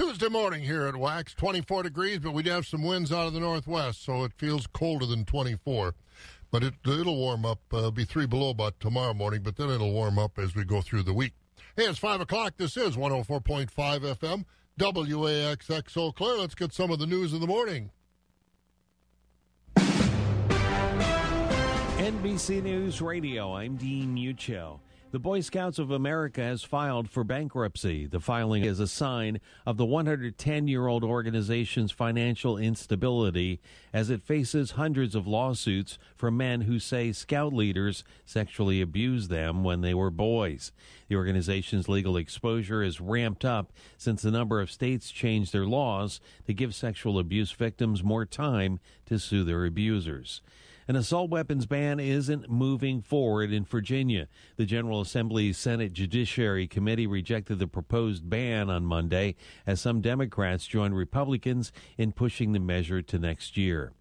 Tuesday morning here at Wax, 24 degrees, but we do have some winds out of the northwest, so it feels colder than 24. But it, it'll warm up, uh, be three below about tomorrow morning, but then it'll warm up as we go through the week. Hey, it's 5 o'clock. This is 104.5 FM, WAXX Eau Claire. Let's get some of the news of the morning. NBC News Radio, I'm Dean Mucho. The Boy Scouts of America has filed for bankruptcy. The filing is a sign of the 110 year old organization's financial instability as it faces hundreds of lawsuits from men who say scout leaders sexually abused them when they were boys. The organization's legal exposure is ramped up since a number of states changed their laws to give sexual abuse victims more time to sue their abusers. An assault weapons ban isn't moving forward in Virginia. The General Assembly's Senate Judiciary Committee rejected the proposed ban on Monday as some Democrats joined Republicans in pushing the measure to next year.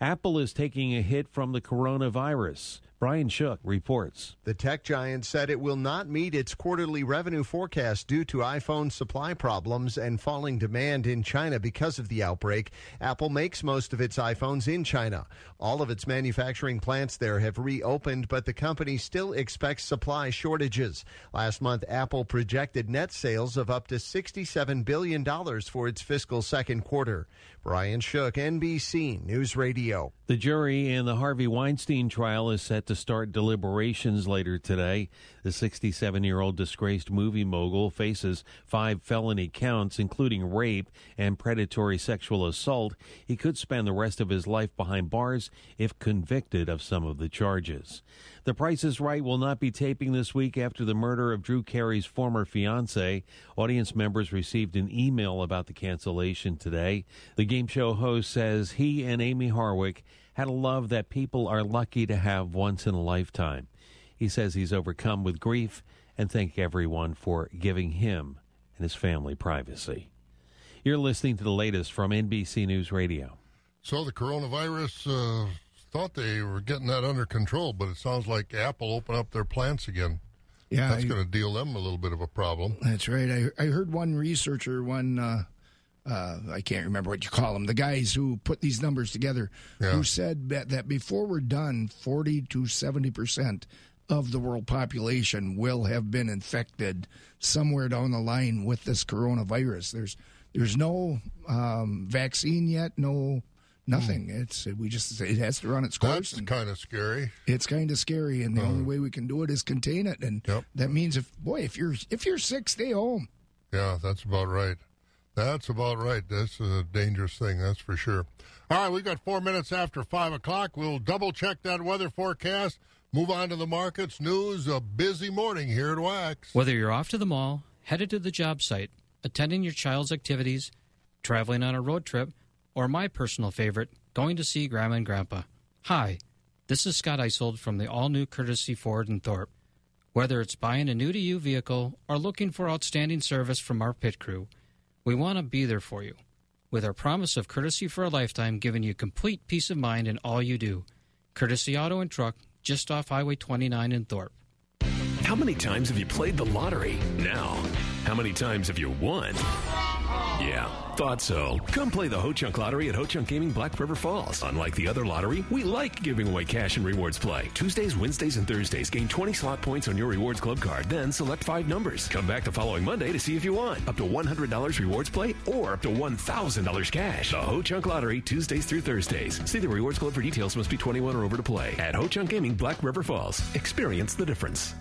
Apple is taking a hit from the coronavirus. Brian Shook reports. The tech giant said it will not meet its quarterly revenue forecast due to iPhone supply problems and falling demand in China because of the outbreak. Apple makes most of its iPhones in China. All of its manufacturing plants there have reopened, but the company still expects supply shortages. Last month, Apple projected net sales of up to $67 billion for its fiscal second quarter. Brian Shook, NBC News Radio. The jury in the Harvey Weinstein trial is set to start deliberations later today. The 67 year old disgraced movie mogul faces five felony counts, including rape and predatory sexual assault. He could spend the rest of his life behind bars if convicted of some of the charges. The Price is Right will not be taping this week after the murder of Drew Carey's former fiance. Audience members received an email about the cancellation today. The game show host says he and Amie Harwick had a love that people are lucky to have once in a lifetime. He says he's overcome with grief and thank everyone for giving him and his family privacy. You're listening to the latest from NBC News Radio. So the coronavirus uh, thought they were getting that under control, but it sounds like Apple opened up their plants again. Yeah, that's going to deal them a little bit of a problem. That's right. I, I heard one researcher, one uh, uh, I can't remember what you call them, the guys who put these numbers together, yeah. who said that, that before we're done, forty to seventy percent of the world population will have been infected somewhere down the line with this coronavirus. There's there's no um, vaccine yet, no Nothing. Mm. It's we just it has to run its course. That's kind of scary. It's kind of scary, and the uh, only way we can do it is contain it. And yep. that means if boy, if you're if you're sick, stay home. Yeah, that's about right. That's about right. That's a dangerous thing, that's for sure. All right, we've got four minutes after five o'clock. We'll double check that weather forecast. Move on to the markets, news. A busy morning here at Wax. Whether you're off to the mall, headed to the job site, attending your child's activities, traveling on a road trip or my personal favorite, going to see Grandma and Grandpa. Hi, this is Scott Isold from the all new Courtesy Ford and Thorpe. Whether it's buying a new to you vehicle or looking for outstanding service from our pit crew, we want to be there for you. With our promise of courtesy for a lifetime, giving you complete peace of mind in all you do. Courtesy Auto and Truck, just off Highway 29 in Thorpe. How many times have you played the lottery? Now, how many times have you won? Yeah, thought so. Come play the Ho Chunk Lottery at Ho Chunk Gaming Black River Falls. Unlike the other lottery, we like giving away cash and rewards play. Tuesdays, Wednesdays, and Thursdays, gain 20 slot points on your rewards club card, then select five numbers. Come back the following Monday to see if you won. Up to $100 rewards play or up to $1,000 cash. The Ho Chunk Lottery, Tuesdays through Thursdays. See the rewards club for details. Must be 21 or over to play. At Ho Chunk Gaming Black River Falls. Experience the difference.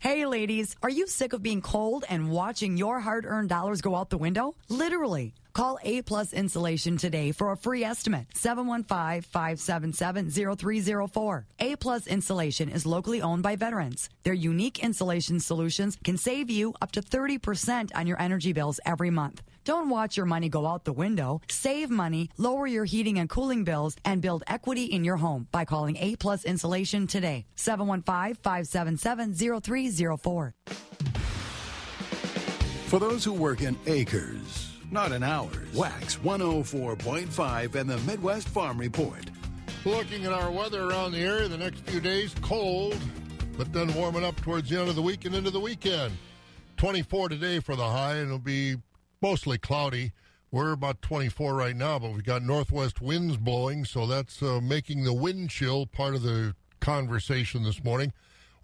Hey, ladies, are you sick of being cold and watching your hard earned dollars go out the window? Literally. Call A Plus Insulation today for a free estimate. 715-577-0304. A Plus Insulation is locally owned by veterans. Their unique insulation solutions can save you up to 30% on your energy bills every month. Don't watch your money go out the window. Save money, lower your heating and cooling bills, and build equity in your home by calling A Plus Insulation today. 715-577-0304. For those who work in acres, not in hours. Wax 104.5 and the Midwest Farm Report. Looking at our weather around the area the next few days, cold, but then warming up towards the end of the week and into the weekend. 24 today for the high, and it'll be mostly cloudy. We're about 24 right now, but we've got northwest winds blowing, so that's uh, making the wind chill part of the conversation this morning.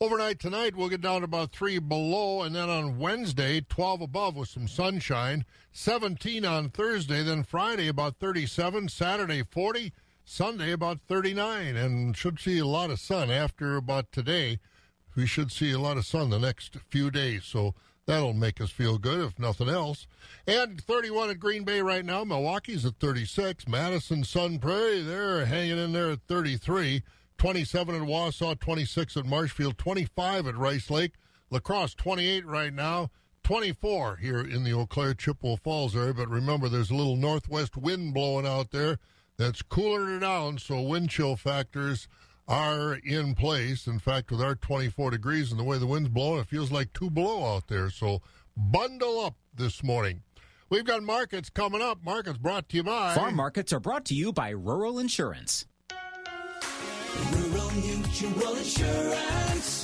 Overnight tonight, we'll get down to about 3 below, and then on Wednesday, 12 above with some sunshine. 17 on Thursday, then Friday, about 37. Saturday, 40. Sunday, about 39. And should see a lot of sun after about today. We should see a lot of sun the next few days. So That'll make us feel good, if nothing else. And 31 at Green Bay right now. Milwaukee's at 36. Madison, Sun Prairie, they're hanging in there at 33. 27 at Wausau, 26 at Marshfield, 25 at Rice Lake. Lacrosse, 28 right now. 24 here in the Eau Claire Chippewa Falls area. But remember, there's a little northwest wind blowing out there that's cooling it down, so wind chill factors are in place. In fact, with our 24 degrees and the way the wind's blowing, it feels like two below out there. So bundle up this morning. We've got markets coming up. Markets brought to you by. Farm markets are brought to you by Rural Insurance. Rural Mutual Insurance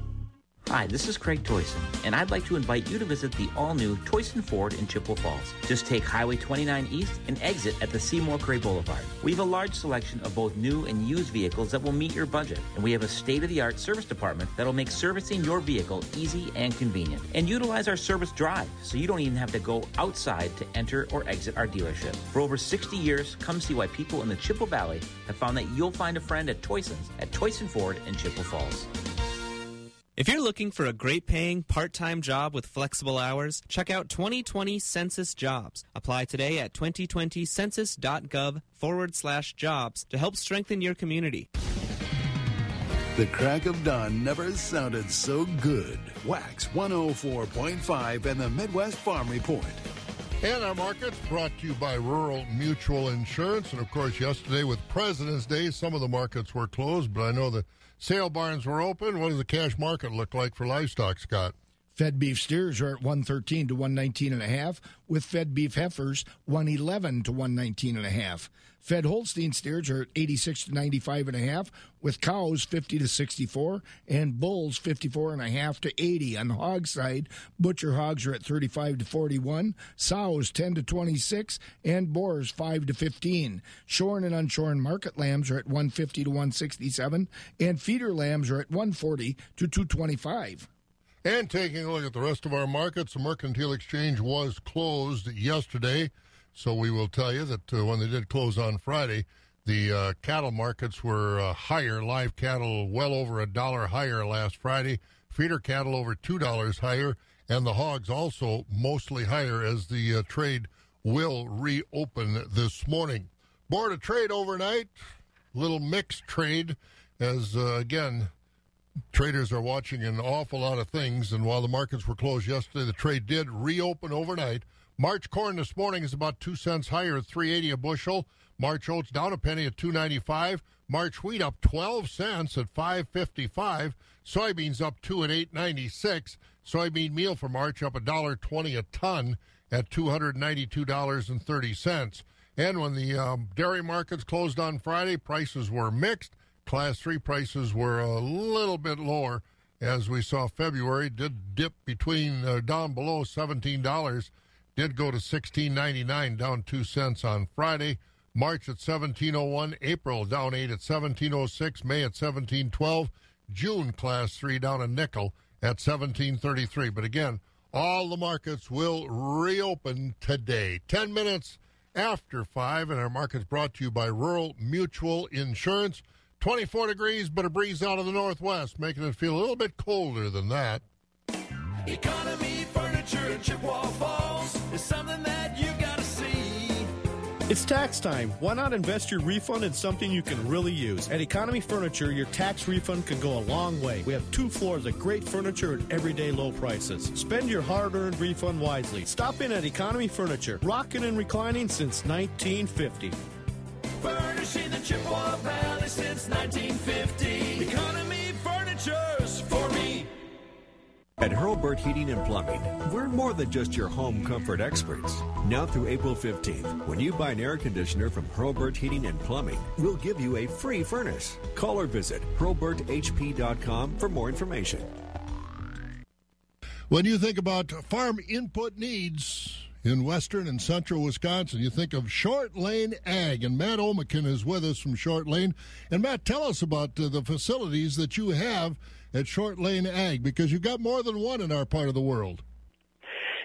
Hi, this is Craig Toycen, and I'd like to invite you to visit the all-new Toycen Ford in Chippewa Falls. Just take Highway 29 East and exit at the Seymour Cray Boulevard. We have a large selection of both new and used vehicles that will meet your budget, and we have a state-of-the-art service department that'll make servicing your vehicle easy and convenient. And utilize our service drive, so you don't even have to go outside to enter or exit our dealership. For over 60 years, come see why people in the Chippewa Valley have found that you'll find a friend at Toycen's at Toycen Ford in Chippewa Falls. If you're looking for a great paying part time job with flexible hours, check out 2020 Census Jobs. Apply today at 2020census.gov forward slash jobs to help strengthen your community. The crack of dawn never sounded so good. Wax 104.5 and the Midwest Farm Report. And our markets brought to you by Rural Mutual Insurance. And of course, yesterday with President's Day, some of the markets were closed, but I know the Sale barns were open. What does the cash market look like for livestock, Scott? Fed beef steers are at 113 to 119 and a half, with fed beef heifers 111 to 119 and a half. Fed Holstein steers are at 86 to 95 and a half, with cows 50 to 64 and bulls 54 and a half to 80. On the hog side, butcher hogs are at 35 to 41, sows 10 to 26, and boars 5 to 15. Shorn and unshorn market lambs are at 150 to 167, and feeder lambs are at 140 to 225. And taking a look at the rest of our markets, the Mercantile Exchange was closed yesterday. So we will tell you that uh, when they did close on Friday, the uh, cattle markets were uh, higher. Live cattle well over a dollar higher last Friday. Feeder cattle over two dollars higher, and the hogs also mostly higher as the uh, trade will reopen this morning. Board of Trade overnight, little mixed trade, as uh, again traders are watching an awful lot of things. And while the markets were closed yesterday, the trade did reopen overnight. March corn this morning is about two cents higher at 380 a bushel. March oats down a penny at 295. March wheat up 12 cents at 555. Soybeans up two at 896. Soybean meal for March up a dollar twenty a ton at $292.30. And when the um, dairy markets closed on Friday, prices were mixed. Class 3 prices were a little bit lower as we saw February did dip between uh, down below $17 did go to 16.99 down 2 cents on Friday. March at 1701 April down 8 at 1706 May at 1712 June class 3 down a nickel at 1733 but again all the markets will reopen today. 10 minutes after 5 and our markets brought to you by Rural Mutual Insurance. 24 degrees, but a breeze out of the northwest, making it feel a little bit colder than that. Economy Furniture Chippewa Falls is something that you gotta see. It's tax time. Why not invest your refund in something you can really use? At Economy Furniture, your tax refund can go a long way. We have two floors of great furniture at everyday low prices. Spend your hard earned refund wisely. Stop in at Economy Furniture, rocking and reclining since 1950. Furnishing the Chippewa Valley since 1950. Economy me. At Hurlburt Heating and Plumbing, we're more than just your home comfort experts. Now through April 15th, when you buy an air conditioner from Hurlburt Heating and Plumbing, we'll give you a free furnace. Call or visit hurlburthp.com for more information. When you think about farm input needs in western and central Wisconsin, you think of Short Lane Ag. And Matt Omakin is with us from Short Lane. And Matt, tell us about uh, the facilities that you have at Short Lane Ag because you've got more than one in our part of the world.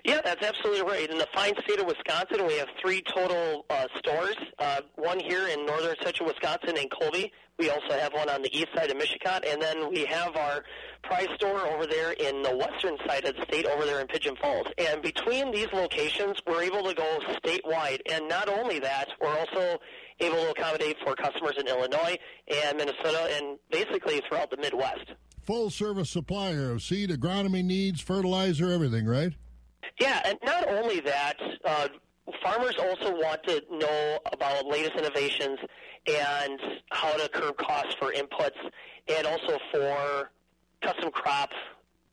Yeah, that's absolutely right. In the fine state of Wisconsin, we have three total uh, stores. Uh, one here in northern central Wisconsin in Colby. We also have one on the east side of Michigan, and then we have our prize store over there in the western side of the state, over there in Pigeon Falls. And between these locations, we're able to go statewide. And not only that, we're also able to accommodate for customers in Illinois and Minnesota, and basically throughout the Midwest. Full service supplier of seed, agronomy needs, fertilizer, everything, right? Yeah, and not only that, uh, farmers also want to know about latest innovations and how to curb costs for inputs and also for custom crop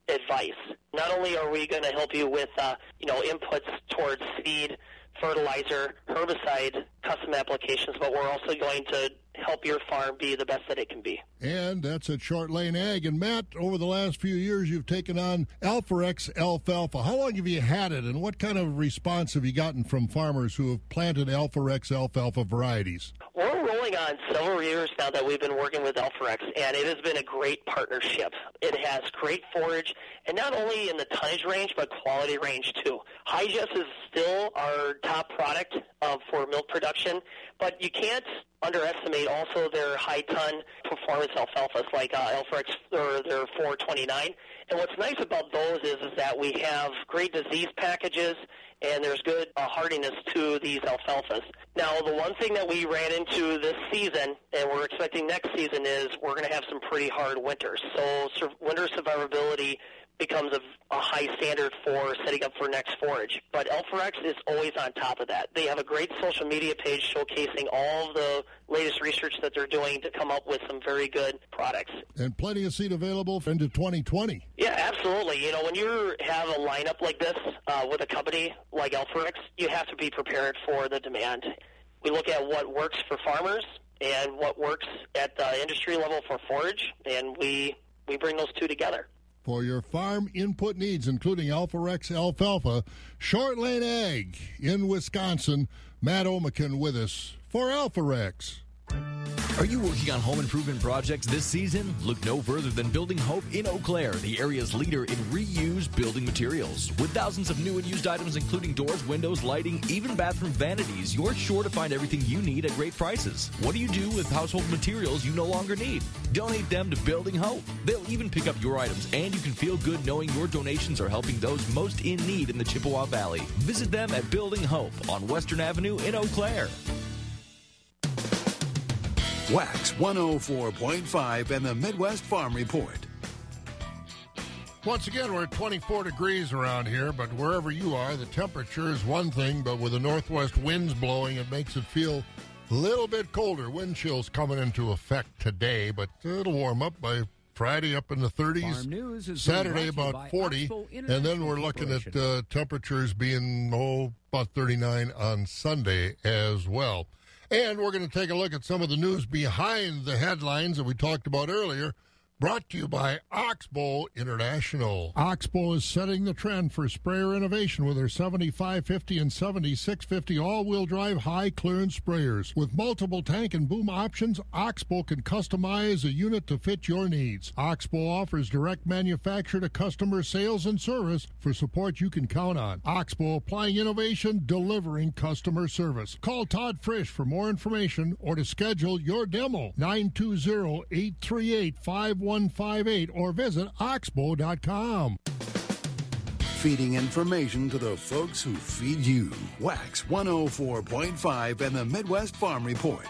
advice. Not only are we going to help you with, uh, you know, inputs towards seed, fertilizer, herbicide, custom applications, but we're also going to help your farm be the best that it can be. And that's at Short Lane Ag. And Matt, over the last few years, you've taken on Alforex alfalfa. How long have you had it, and what kind of response have you gotten from farmers who have planted Alforex alfalfa varieties? We're rolling on several years now that we've been working with Alforex, and it has been a great partnership. It has great forage, and not only in the tonnage range, but quality range too. Hi-Gest is still our top product uh, for milk production, but you can't underestimate also their high ton performance alfalfas like uh, Alforex or their 429. And what's nice about those is is that we have great disease packages and there's good uh, hardiness to these alfalfas. Now, the one thing that we ran into this season, and we're expecting next season, is we're going to have some pretty hard winters. So, winter survivability becomes a, a high standard for setting up for next forage. But Alforex is always on top of that. They have a great social media page showcasing all the latest research that they're doing to come up with some very good products. And plenty of seed available into 2020. Yeah, absolutely. You know, when you have a lineup like this uh, with a company like Alforex, you have to be prepared for the demand. We look at what works for farmers and what works at the industry level for forage, and we we bring those two together. For your farm input needs, including Alforex alfalfa, Short Lane Ag in Wisconsin. Matt Omakin with us for Alforex. Are you working on home improvement projects this season? Look no further than Building Hope in Eau Claire, the area's leader in reused building materials. With thousands of new and used items, including doors, windows, lighting, even bathroom vanities, you're sure to find everything you need at great prices. What do you do with household materials you no longer need? Donate them to Building Hope. They'll even pick up your items, and you can feel good knowing your donations are helping those most in need in the Chippewa Valley. Visit them at Building Hope on Western Avenue in Eau Claire. Wax 104.5 and the Midwest Farm Report. Once again, we're at 24 degrees around here, but wherever you are, the temperature is one thing, but with the northwest winds blowing, it makes it feel a little bit colder. Wind chills coming into effect today, but it'll warm up by Friday up in the 30s. Farm News is Saturday brought to you about 40, and then we're looking at uh, temperatures being oh about 39 on Sunday as well. And we're going to take a look at some of the news behind the headlines that we talked about earlier. Brought to you by Oxbow International. Oxbow is setting the trend for sprayer innovation with their 7550 and 7650 all-wheel drive high clearance sprayers. With multiple tank and boom options, Oxbow can customize a unit to fit your needs. Oxbow offers direct manufacturer to customer sales and service for support you can count on. Oxbow applying innovation, delivering customer service. Call Todd Frisch for more information or to schedule your demo. 920-838-5158 or visit oxbow.com. Feeding information to the folks who feed you. Wax 104.5 and the Midwest Farm Report.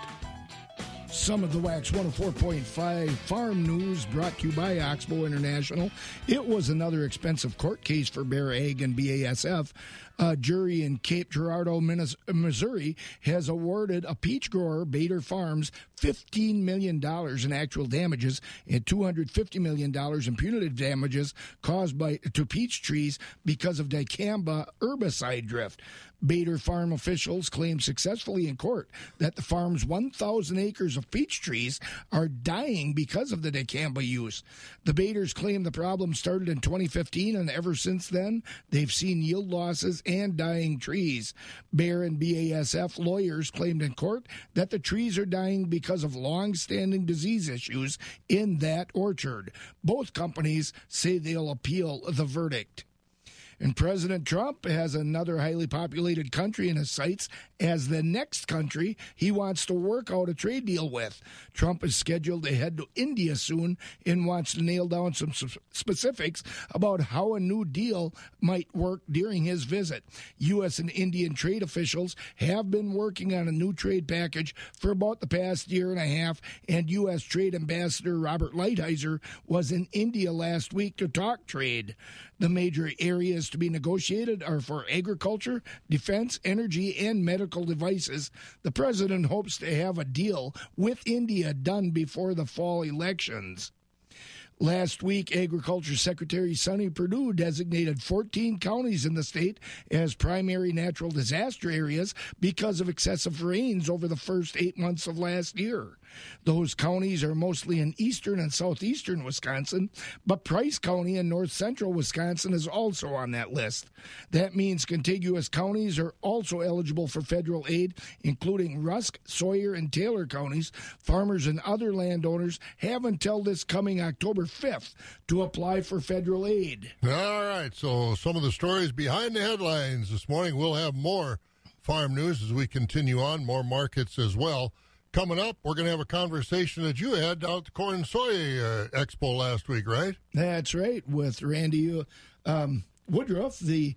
Some of the Wax 104.5 farm news brought to you by Oxbow International. It was another expensive court case for Bayer AG and BASF. A jury in Cape Girardeau, Missouri, has awarded a peach grower, Bader Farms, $15 million in actual damages and $250 million in punitive damages caused by to peach trees because of dicamba herbicide drift. Bader Farm officials claim successfully in court that the farm's 1,000 acres of peach trees are dying because of the dicamba use. The Baders claim the problem started in 2015, and ever since then, they've seen yield losses and dying trees. Bayer and BASF lawyers claimed in court that the trees are dying because of long standing disease issues in that orchard. Both companies say they'll appeal the verdict. And President Trump has another highly populated country in his sights as the next country he wants to work out a trade deal with. Trump is scheduled to head to India soon and wants to nail down some specifics about how a new deal might work during his visit. U.S. and Indian trade officials have been working on a new trade package for about the past year and a half, and U.S. Trade Ambassador Robert Lighthizer was in India last week to talk trade. The major areas to be negotiated are for agriculture, defense, energy, and medical devices. The president hopes to have a deal with India done before the fall elections. Last week, Agriculture Secretary Sonny Perdue designated 14 counties in the state as primary natural disaster areas because of excessive rains over the first eight months of last year. Those counties are mostly in eastern and southeastern Wisconsin, but Price County in north central Wisconsin is also on that list. That means contiguous counties are also eligible for federal aid, including Rusk, Sawyer, and Taylor counties. Farmers and other landowners have until this coming October 5th to apply for federal aid. All right, so some of the stories behind the headlines this morning. We'll have more farm news as we continue on, more markets as well. Coming up, we're going to have a conversation that you had out at the Corn and Soy uh, Expo last week, right? That's right, with Randy um, Woodruff, the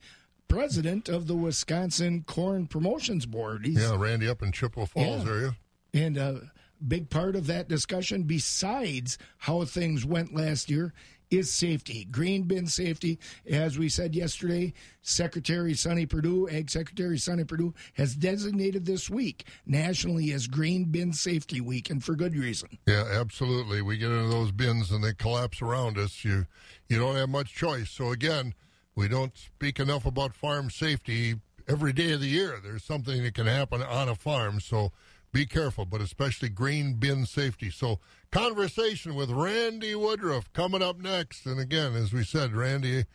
president of the Wisconsin Corn Promotions Board. He's, yeah, Randy up in Chippewa Falls yeah. area. And a big part of that discussion, besides how things went last year, is safety, grain bin safety. As we said yesterday, Secretary Sonny Perdue, Ag Secretary Sonny Perdue, has designated this week nationally as Grain Bin Safety Week, and for good reason. Yeah, absolutely. We get into those bins and they collapse around us. You you don't have much choice. So again, we don't speak enough about farm safety every day of the year. There's something that can happen on a farm. So be careful, but especially grain bin safety. So, conversation with Randy Woodruff coming up next. And again, as we said, Randy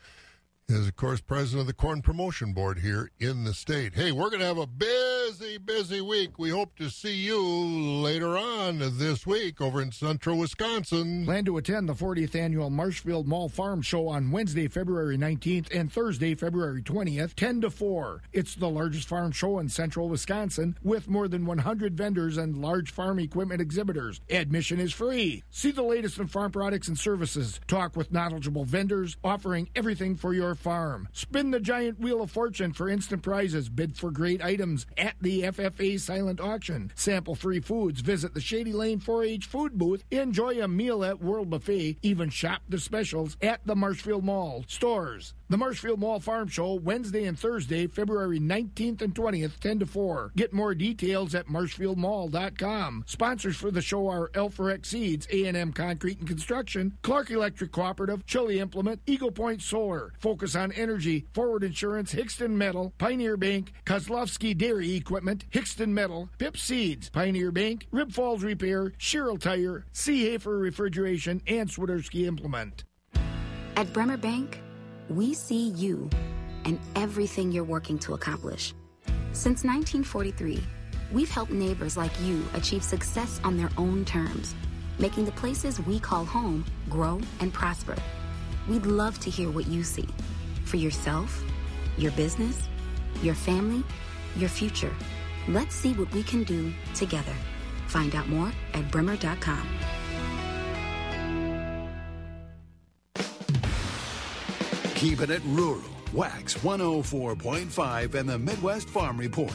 is, of course, president of the Corn Promotion Board here in the state. Hey, we're going to have a busy, busy week. We hope to see you later on this week over in central Wisconsin. Plan to attend the 40th annual Marshfield Mall Farm Show on Wednesday, February 19th and Thursday, February 20th, 10 to 4. It's the largest farm show in central Wisconsin with more than 100 vendors and large farm equipment exhibitors. Admission is free. See the latest in farm products and services. Talk with knowledgeable vendors offering everything for your farm. Spin the giant wheel of fortune for instant prizes. Bid for great items at the FFA silent auction. Sample free foods. Visit the Shady Lane 4 H food booth. Enjoy a meal at World Buffet. Even shop the specials at the Marshfield Mall stores. The Marshfield Mall Farm Show, Wednesday and Thursday, February 19th and 20th, 10 to 4. Get more details at marshfieldmall.com. Sponsors for the show are Alforex Seeds, A&M Concrete and Construction, Clark Electric Cooperative, Chili Implement, Eagle Point Solar, Focus on Energy, Forward Insurance, Hixton Metal, Pioneer Bank, Kozlowski Dairy Equipment, Hixton Metal, Pip Seeds, Pioneer Bank, Rib Falls Repair, Sherrill Tire, Seehafer Refrigeration, and Swiderski Implement. At Bremer Bank, we see you and everything you're working to accomplish. Since 1943, we've helped neighbors like you achieve success on their own terms, making the places we call home grow and prosper. We'd love to hear what you see for yourself, your business, your family, your future. Let's see what we can do together. Find out more at bremer.com. Keeping it rural. Wax 104.5 and the Midwest Farm Report.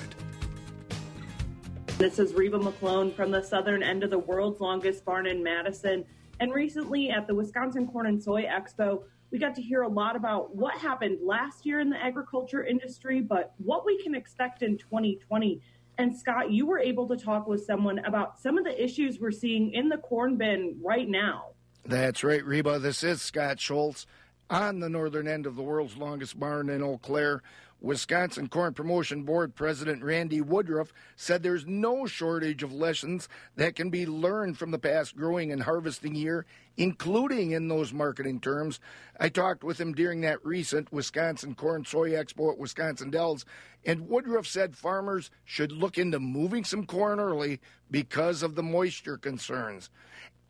This is Reba McClone from the southern end of the world's longest barn in Madison. And recently at the Wisconsin Corn and Soy Expo, we got to hear a lot about what happened last year in the agriculture industry, but what we can expect in 2020. And Scott, you were able to talk with someone about some of the issues we're seeing in the corn bin right now. That's right, Reba. This is Scott Schultz on the northern end of the world's longest barn in Eau Claire. Wisconsin Corn Promotion Board President Randy Woodruff said there's no shortage of lessons that can be learned from the past growing and harvesting year, including in those marketing terms. I talked with him during that recent Wisconsin Corn Soy Expo at Wisconsin Dells, and Woodruff said farmers should look into moving some corn early because of the moisture concerns.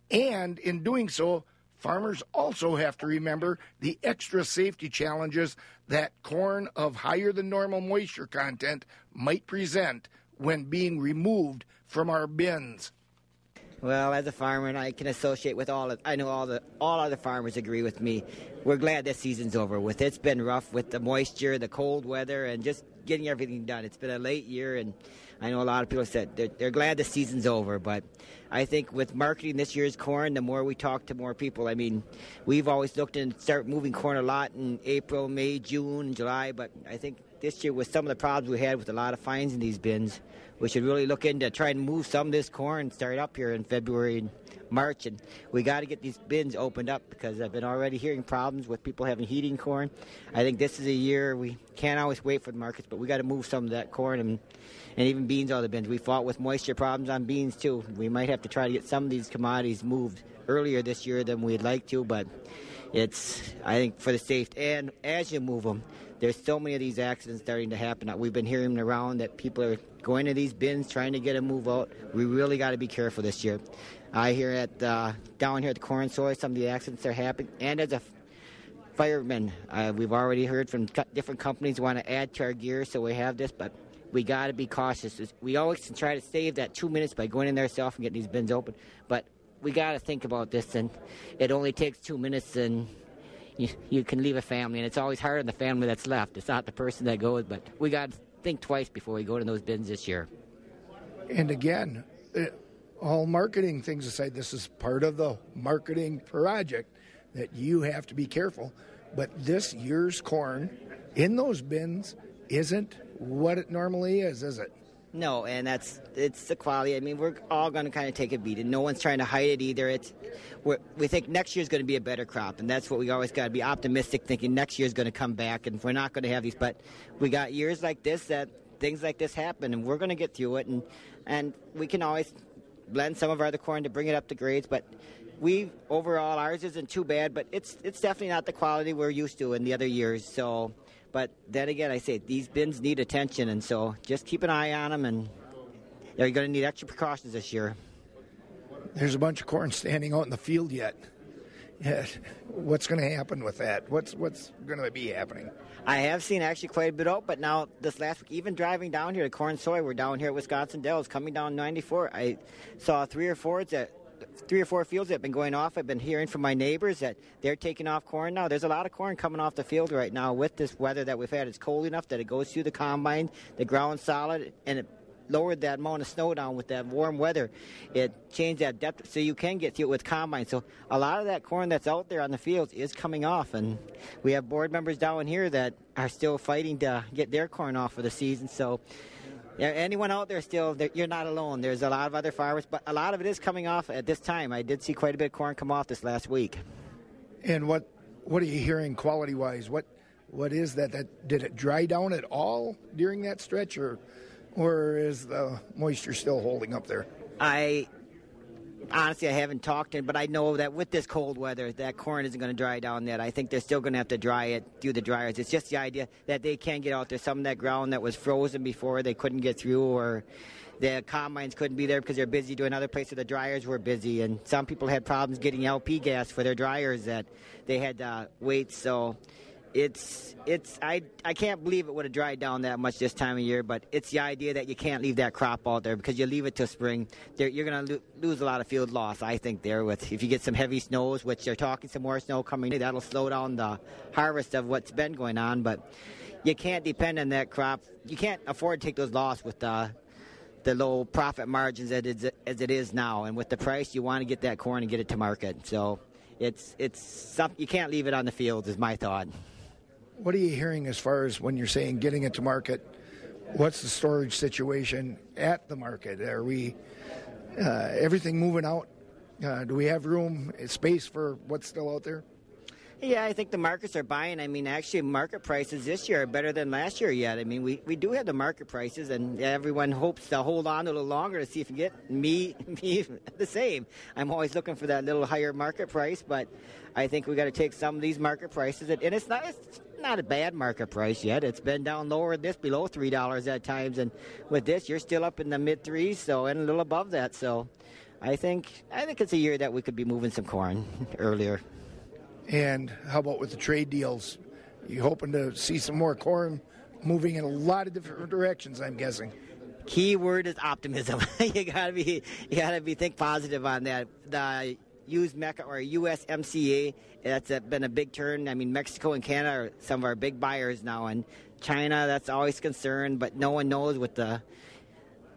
And in doing so, Farmers also have to remember the extra safety challenges that corn of higher than normal moisture content might present when being removed from our bins. Well, as a farmer, and I can associate with all. Of, I know all the all other farmers agree with me. We're glad this season's over with. It's been rough with the moisture, the cold weather, and just getting everything done. It's been a late year, and I know a lot of people said they're, they're glad the season's over. But I think with marketing this year's corn, the more we talk to more people. I mean, we've always looked and start moving corn a lot in April, May, June, July. But I think this year with some of the problems we had with a lot of fines in these bins, we should really look into trying to move some of this corn start up here in February and March, and we got to get these bins opened up because I've been already hearing problems with people having heating corn. I think this is a year we can't always wait for the markets, but we got to move some of that corn and and even beans out of the bins. We fought with moisture problems on beans too. We might have to try to get some of these commodities moved earlier this year than we'd like to, but it's I think for the safety and as you move them there's so many of these accidents starting to happen. We've been hearing around that people are going to these bins trying to get a move out. We really got to be careful this year. I hear at uh, down here at the corn soy some of the accidents are happening, and as a fireman, uh, we've already heard from different companies want to add to our gear, so we have this, but we got to be cautious. We always try to save that two minutes by going in there ourselves and getting these bins open, but we got to think about this, and it only takes two minutes, and you, you can leave a family, and it's always hard on the family that's left. It's not the person that goes, but we got to think twice before we go to those bins this year. And again, it, uh, all marketing things aside, this is part of the marketing project that you have to be careful. But this year's corn in those bins isn't what it normally is, is it? No, and that's it's the quality. I mean, we're all going to kind of take a beat, and no one's trying to hide it either. It's we think next year's going to be a better crop, and that's what we always got to be optimistic, thinking next year's going to come back, and we're not going to have these. But we got years like this that things like this happen, and we're going to get through it, and and we can always blend some of our other corn to bring it up to grades, but. We overall ours isn't too bad, but it's it's definitely not the quality we're used to in the other years. So but then again, I say these bins need attention, and so just keep an eye on them, and they're going to need extra precautions this year. There's a bunch of corn standing out in the field yet. Yeah. What's going to happen with that? What's what's going to be happening? I have seen actually quite a bit out, but now this last week, even driving down here to corn soy, we're down here at Wisconsin Dells, coming down 94. I saw three or four that three or four fields that have been going off. I've been hearing from my neighbors that they're taking off corn now. There's a lot of corn coming off the field right now with this weather that we've had. It's cold enough that it goes through the combine, the ground solid, and it lowered that amount of snow down with that warm weather. It changed that depth so you can get through it with combine. So a lot of that corn that's out there on the fields is coming off, and we have board members down here that are still fighting to get their corn off for the season. So yeah, anyone out there still, you're not alone. There's a lot of other farmers, but a lot of it is coming off at this time. I did see quite a bit of corn come off this last week. And what what are you hearing quality wise? What what is that? That did it dry down at all during that stretch, or or is the moisture still holding up there? I honestly, I haven't talked to him, but I know that with this cold weather, that corn isn't going to dry down yet. I think they're still going to have to dry it through the dryers. It's just the idea that they can't get out there. Some of that ground that was frozen before they couldn't get through, or the combines couldn't be there because they're busy doing other places. The dryers were busy, and some people had problems getting LP gas for their dryers that they had uh, to wait. So it's it's I I can't believe it would have dried down that much this time of year, but it's the idea that you can't leave that crop out there because you leave it till spring, you're going to lo- lose a lot of field loss. I think there with if you get some heavy snows, which they're talking some more snow coming, in, that'll slow down the harvest of what's been going on. But you can't depend on that crop. You can't afford to take those losses with the the low profit margins as it, is, as it is now. And with the price, you want to get that corn and get it to market. So it's it's something you can't leave it on the field. Is my thought. What are you hearing as far as when you're saying getting it to market? What's the storage situation at the market? Are we uh, everything moving out? Uh, do we have room, space for what's still out there? Yeah, I think the markets are buying. I mean, actually, market prices this year are better than last year yet. I mean, we, we do have the market prices, and everyone hopes to hold on a little longer to see if you get me me the same. I'm always looking for that little higher market price, but I think we got to take some of these market prices, and it's not it's not a bad market price yet. It's been down lower than this, below three dollars at times, and with this, you're still up in the mid threes, so and a little above that. So, I think I think it's a year that we could be moving some corn earlier. And how about with the trade deals? You hoping to see some more corn moving in a lot of different directions? I'm guessing. Key word is optimism. you gotta be you gotta be think positive on that. The USMCA or USMCA that's been a big turn. I mean, Mexico and Canada are some of our big buyers now, and China that's always concerned, but no one knows with the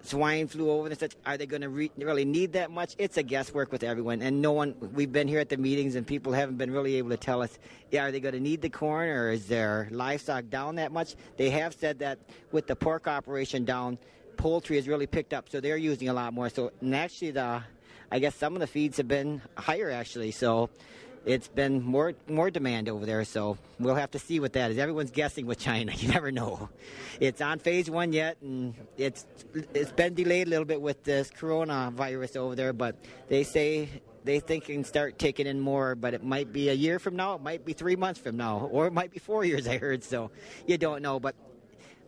swine flu over and such. Are they going to re- really need that much? It's a guesswork with everyone, and no one. We've been here at the meetings, and people haven't been really able to tell us. Yeah, are they going to need the corn, or is their livestock down that much? They have said that with the pork operation down, poultry has really picked up, so they're using a lot more. So, and actually, the I guess some of the feeds have been higher actually. So it's been more more demand over there. So we'll have to see what that is. Everyone's guessing with China. You never know. It's on phase one yet, and it's it's been delayed a little bit with this coronavirus over there. But they say they think can start taking in more, but it might be a year from now, it might be three months from now, or it might be four years. I heard, so you don't know. But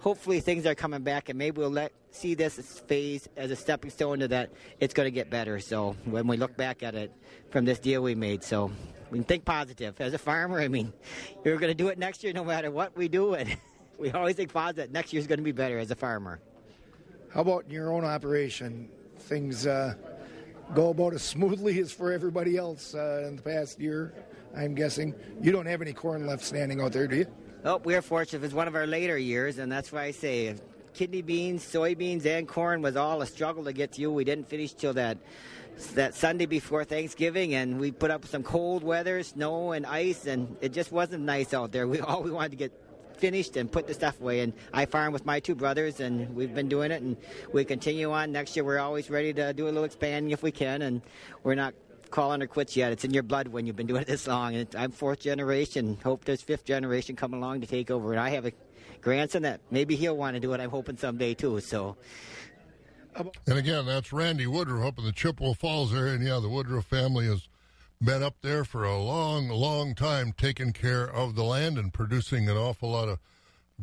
hopefully things are coming back, and maybe we'll let see this phase as a stepping stone to that. It's going to get better. So when we look back at it from this deal we made, so we can think positive. As a farmer, I mean, we're going to do it next year no matter what we do, and we always think positive. Next year's going to be better as a farmer. How about in your own operation? Things uh, go about as smoothly as for everybody else uh, in the past year. I'm guessing you don't have any corn left standing out there, do you? Oh, we're fortunate. It's one of our later years, and that's why I say kidney beans, soybeans, and corn was all a struggle to get to you. We didn't finish till that that Sunday before Thanksgiving, and we put up some cold weather, snow and ice, and it just wasn't nice out there. We all we wanted to get finished and put the stuff away. And I farm with my two brothers, and we've been doing it, and we continue on. Next year, we're always ready to do a little expanding if we can, and we're not calling her quits yet. It's in your blood when you've been doing it this long. And I'm fourth generation. Hope there's fifth generation coming along to take over. And I have a grandson that maybe he'll want to do it. I'm hoping someday too. So. And again, that's Randy Woodruff up in the Chippewa Falls area. And yeah, the Woodruff family has been up there for a long, long time taking care of the land and producing an awful lot of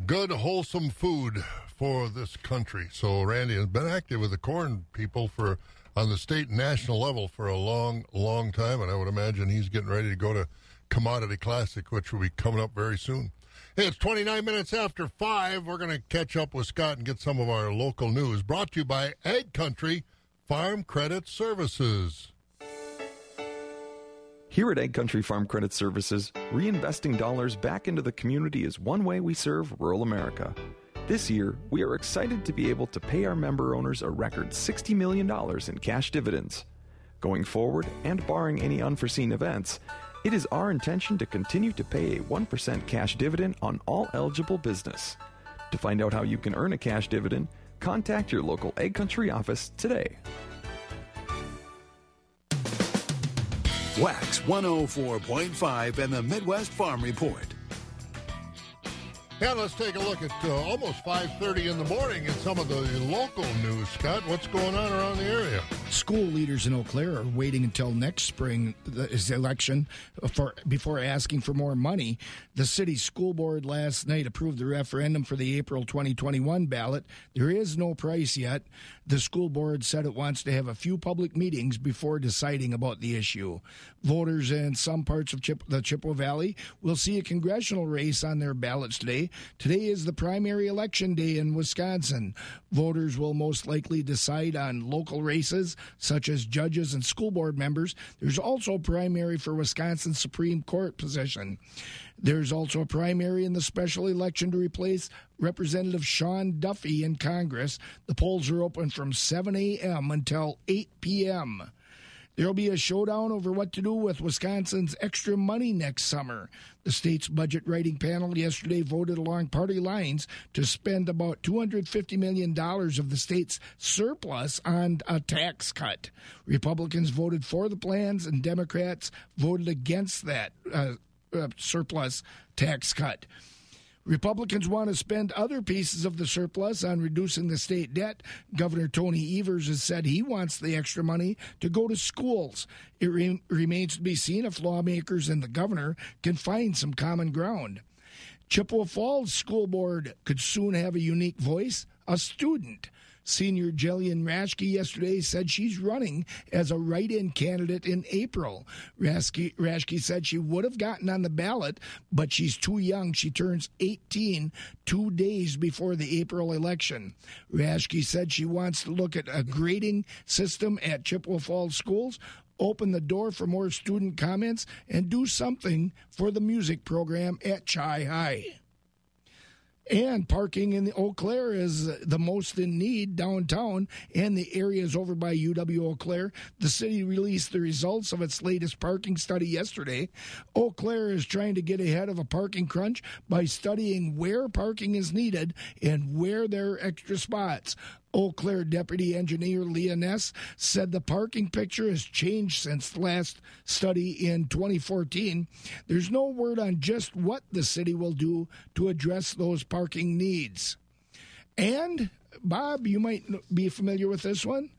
good, wholesome food for this country. So Randy has been active with the corn people for on the state and national level for a long, long time, and I would imagine he's getting ready to go to Commodity Classic, which will be coming up very soon. Hey, it's 29 minutes after 5. We're going to catch up with Scott and get some of our local news. Brought to you by Ag Country Farm Credit Services. Here at Ag Country Farm Credit Services, reinvesting dollars back into the community is one way we serve rural America. This year, we are excited to be able to pay our member owners a record $60 million in cash dividends. Going forward, and barring any unforeseen events, it is our intention to continue to pay a 1% cash dividend on all eligible business. To find out how you can earn a cash dividend, contact your local Ag Country office today. Wax 104.5 and the Midwest Farm Report. Yeah, let's take a look at uh, almost 5.30 in the morning in some of the local news. Scott, what's going on around the area? School leaders in Eau Claire are waiting until next spring, the election, for before asking for more money. The city school board last night approved the referendum for the April 2021 ballot. There is no price yet. The school board said it wants to have a few public meetings before deciding about the issue. Voters in some parts of the Chippewa Valley will see a congressional race on their ballots today. Today is the primary election day in Wisconsin. Voters will most likely decide on local races such as judges and school board members. There's also a primary for Wisconsin Supreme Court position. There's also a primary in the special election to replace Representative Sean Duffy in Congress. The polls are open from 7 a.m. until 8 p.m. There'll be a showdown over what to do with Wisconsin's extra money next summer. The state's budget writing panel yesterday voted along party lines to spend about $250 million of the state's surplus on a tax cut. Republicans voted for the plans, and Democrats voted against that uh, uh, surplus tax cut. Republicans want to spend other pieces of the surplus on reducing the state debt. Governor Tony Evers has said he wants the extra money to go to schools. It re- remains to be seen if lawmakers and the governor can find some common ground. Chippewa Falls School Board could soon have a unique voice, a student. Senior Jillian Rashke yesterday said she's running as a write in candidate in April. Rashke, Rashke said she would have gotten on the ballot, but she's too young. She turns 18 two days before the April election. Rashke said she wants to look at a grading system at Chippewa Falls schools open the door for more student comments, and do something for the music program at Chi High. And parking in the Eau Claire is the most in need downtown and the areas over by UW Eau Claire. The city released the results of its latest parking study yesterday. Eau Claire is trying to get ahead of a parking crunch by studying where parking is needed and where there are extra spots. Eau Claire Deputy Engineer Leah Ness said the parking picture has changed since the last study in 2014. There's no word on just what the city will do to address those parking needs. And, Bob, you might be familiar with this one.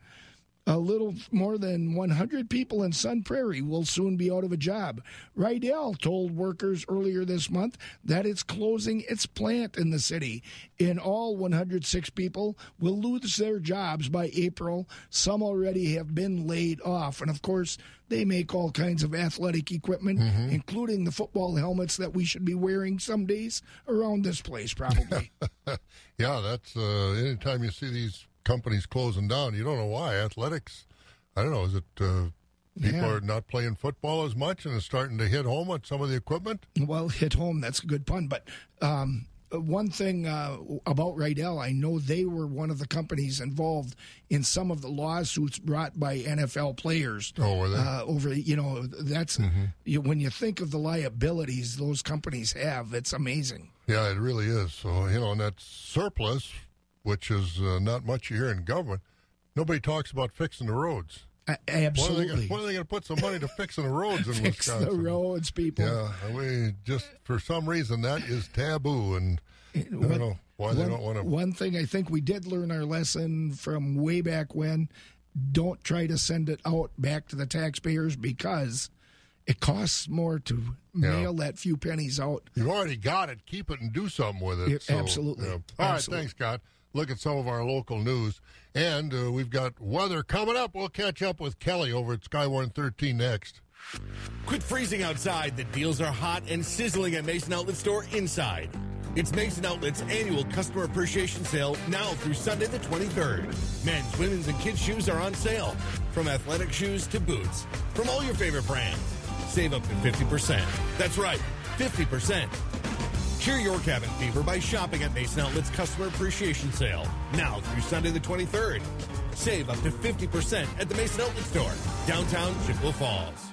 A little more than 100 people in Sun Prairie will soon be out of a job. Riddell told workers earlier this month that it's closing its plant in the city. In all, 106 people will lose their jobs by April. Some already have been laid off. And of course, they make all kinds of athletic equipment, mm-hmm. including the football helmets that we should be wearing some days around this place, probably. yeah, that's uh, anytime you see these companies closing down. You don't know why. Athletics, I don't know. Is it uh, people yeah. are not playing football as much and it's starting to hit home on some of the equipment? Well, hit home. That's a good pun. But um, one thing uh, about Riddell, I know they were one of the companies involved in some of the lawsuits brought by NFL players. Oh, were they? Uh, over, you know, that's mm-hmm. you, when you think of the liabilities those companies have, it's amazing. Yeah, it really is. So, you know, and that surplus which is uh, not much here in government, nobody talks about fixing the roads. Uh, absolutely. When are they going to put some money to fixing the roads in Fix Wisconsin? the roads, people. Yeah, we just for some reason that is taboo, and I don't know why one, they don't want to. One thing I think we did learn our lesson from way back when: don't try to send it out back to the taxpayers because it costs more to mail that few pennies out. You've already got it. Keep it and do something with it. it so, absolutely. All absolutely. right, thanks, Scott look at some of our local news. And uh, we've got weather coming up. We'll catch up with Kelly over at Skywarn 13 next. Quit freezing outside. The deals are hot and sizzling at Mason Outlet Store inside. It's Mason Outlet's annual customer appreciation sale now through Sunday the 23rd. Men's, women's, and kids' shoes are on sale. From athletic shoes to boots. From all your favorite brands. Save up to 50%. That's right, 50%. Cure your cabin fever by shopping at Mason Outlet's Customer Appreciation Sale. Now through Sunday the 23rd. Save up to 50% at the Mason Outlet Store, downtown Chippewa Falls.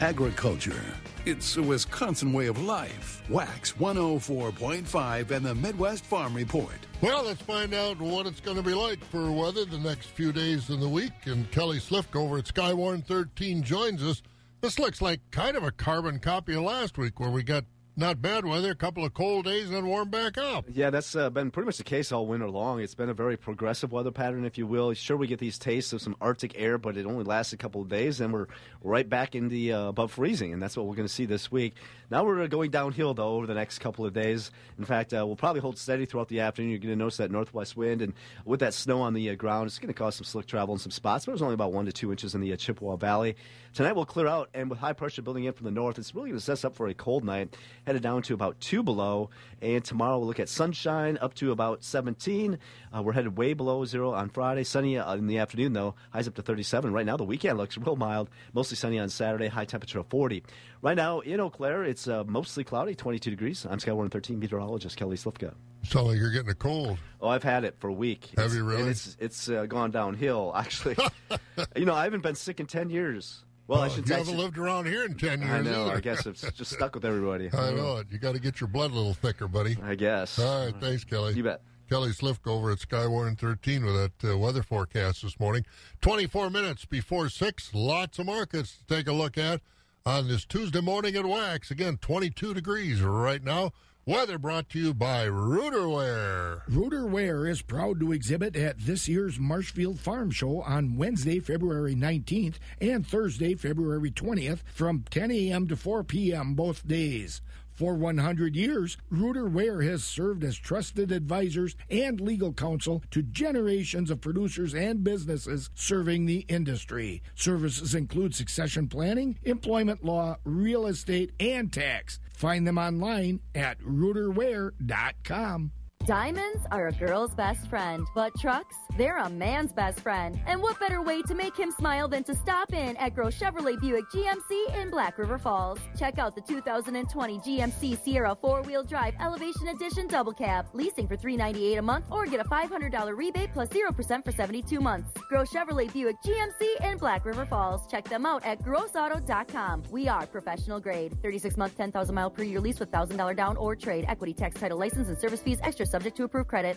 Agriculture. It's a Wisconsin way of life. Wax 104.5 and the Midwest Farm Report. Well, let's find out what it's going to be like for weather the next few days in the week. And Kelly Slifka over at Skywarn 13 joins us. This looks like kind of a carbon copy of last week where we got not bad weather, a couple of cold days, and then warm back up. Yeah, that's uh, been pretty much the case all winter long. It's been a very progressive weather pattern, if you will. Sure, we get these tastes of some Arctic air, but it only lasts a couple of days, and we're right back in the uh, above freezing, and that's what we're going to see this week. Now we're going downhill, though, over the next couple of days. In fact, uh, we'll probably hold steady throughout the afternoon. You're going to notice that northwest wind, and with that snow on the uh, ground, it's going to cause some slick travel in some spots, but it was only about one to two inches in the uh, Chippewa Valley. Tonight we'll clear out, and with high pressure building in from the north, it's really going to set us up for a cold night. Headed down to about 2 below. And tomorrow we'll look at sunshine up to about 17. Uh, we're headed way below zero on Friday. Sunny uh, in the afternoon, though. Highs up to 37. Right now, the weekend looks real mild. Mostly sunny on Saturday. High temperature of 40. Right now in Eau Claire, it's uh, mostly cloudy, 22 degrees. I'm Sky 113 meteorologist Kelly Slifka. Sound like you're getting a cold. Oh, I've had it for a week. Have It's- you really? and It's it's uh, gone downhill. Actually, you know, I haven't been sick in ten years. Well, I Oh, should you I haven't should- lived around here in 10 years I know. either. I guess it's just stuck with everybody. I know it. You got to get your blood a little thicker, buddy. I guess. All right, thanks, Kelly. You bet. Kelly Slifka over at Skywarn 13 with that uh, weather forecast this morning. 24 minutes before 6. Lots of markets to take a look at on this Tuesday morning at Wax. Again, 22 degrees right now. Weather brought to you by Ruder Ware. Rooterware is proud to exhibit at this year's Marshfield Farm Show on Wednesday, February 19th and Thursday, February 20th from 10 a.m. to 4 p.m. both days. For 100 years, Ruder Ware has served as trusted advisors and legal counsel to generations of producers and businesses serving the industry. Services include succession planning, employment law, real estate, and tax. Find them online at ruderware.com. Diamonds are a girl's best friend, but trucks, they're a man's best friend. And what better way to make him smile than to stop in at Gross Chevrolet Buick GMC in Black River Falls? Check out the 2020 GMC Sierra four-wheel drive Elevation Edition Double Cab, leasing for 398 a month, or get a $500 rebate plus 0% for 72 months. Gross Chevrolet Buick GMC in Black River Falls. Check them out at grossauto.com. We are professional grade. 36 month, 10,000 mile per year lease with $1,000 down or trade. Equity tax title license and service fees extra subject to approved credit.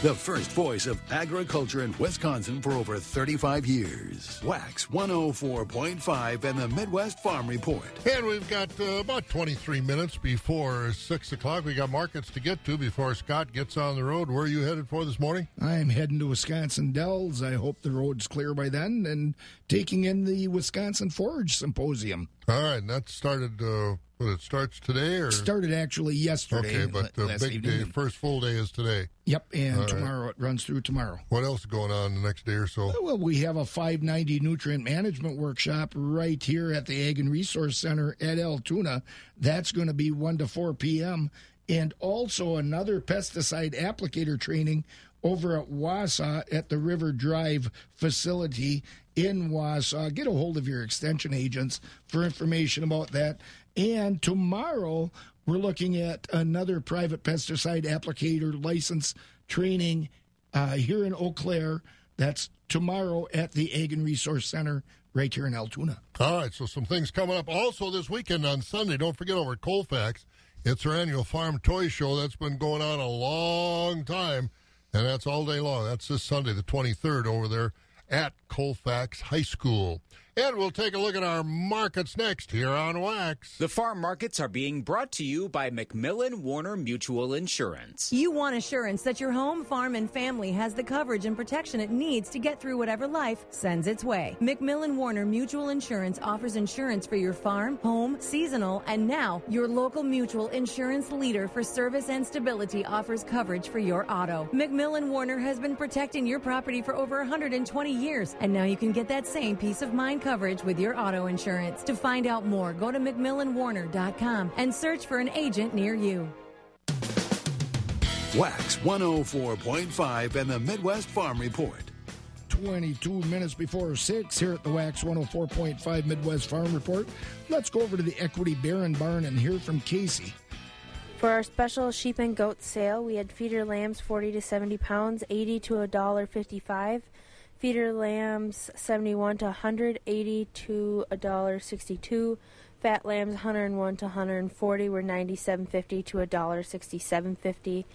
The first voice of agriculture in Wisconsin for over 35 years. Wax 104.5 and the Midwest Farm Report. And we've got uh, about 23 minutes before 6 o'clock. We got markets to get to before Scott gets on the road. Where are you headed for this morning? I'm heading to Wisconsin Dells. I hope the road's clear by then and taking in the Wisconsin Forage Symposium. All right, and that started, uh, well, it starts today or? Started actually yesterday. Okay, but the last big evening. day, first full day is today. Yep, and All right. tomorrow it runs through tomorrow. What else is going on the next day or so? Well, we have a 590 nutrient management workshop right here at the Ag and Resource Center at Altoona. That's going to be 1 to 4 p.m. And also another pesticide applicator training over at Wausau at the River Drive facility in Wausau. Get a hold of your extension agents for information about that. And tomorrow, we're looking at another private pesticide applicator license training uh, here in Eau Claire. That's tomorrow at the Ag and Resource Center right here in Altoona. All right, so some things coming up. Also this weekend on Sunday, don't forget over at Colfax, it's their annual farm toy show that's been going on a long time, and that's all day long. That's this Sunday, the 23rd, over there at Colfax High School. And we'll take a look at our markets next here on Wax. The farm markets are being brought to you by McMillan Warner Mutual Insurance. You want assurance that your home, farm, and family has the coverage and protection it needs to get through whatever life sends its way. McMillan Warner Mutual Insurance offers insurance for your farm, home, seasonal, and now your local mutual insurance leader for service and stability offers coverage for your auto. McMillan Warner has been protecting your property for over 120 years, and now you can get that same peace of mind coverage with your auto insurance. To find out more, go to McMillanWarner.com and search for an agent near you. Wax 104.5 and the Midwest Farm Report. 22 minutes before 6 here at the Wax 104.5 Midwest Farm Report. Let's go over to the Equity Barron Barn and hear from Casey. For our special sheep and goat sale, we had feeder lambs 40 to 70 pounds, 80 to a dollar 55. Feeder lambs 71 to 180 to a dollar 62. Fat lambs 101 to 140 were 97.50 to a dollar 67.50.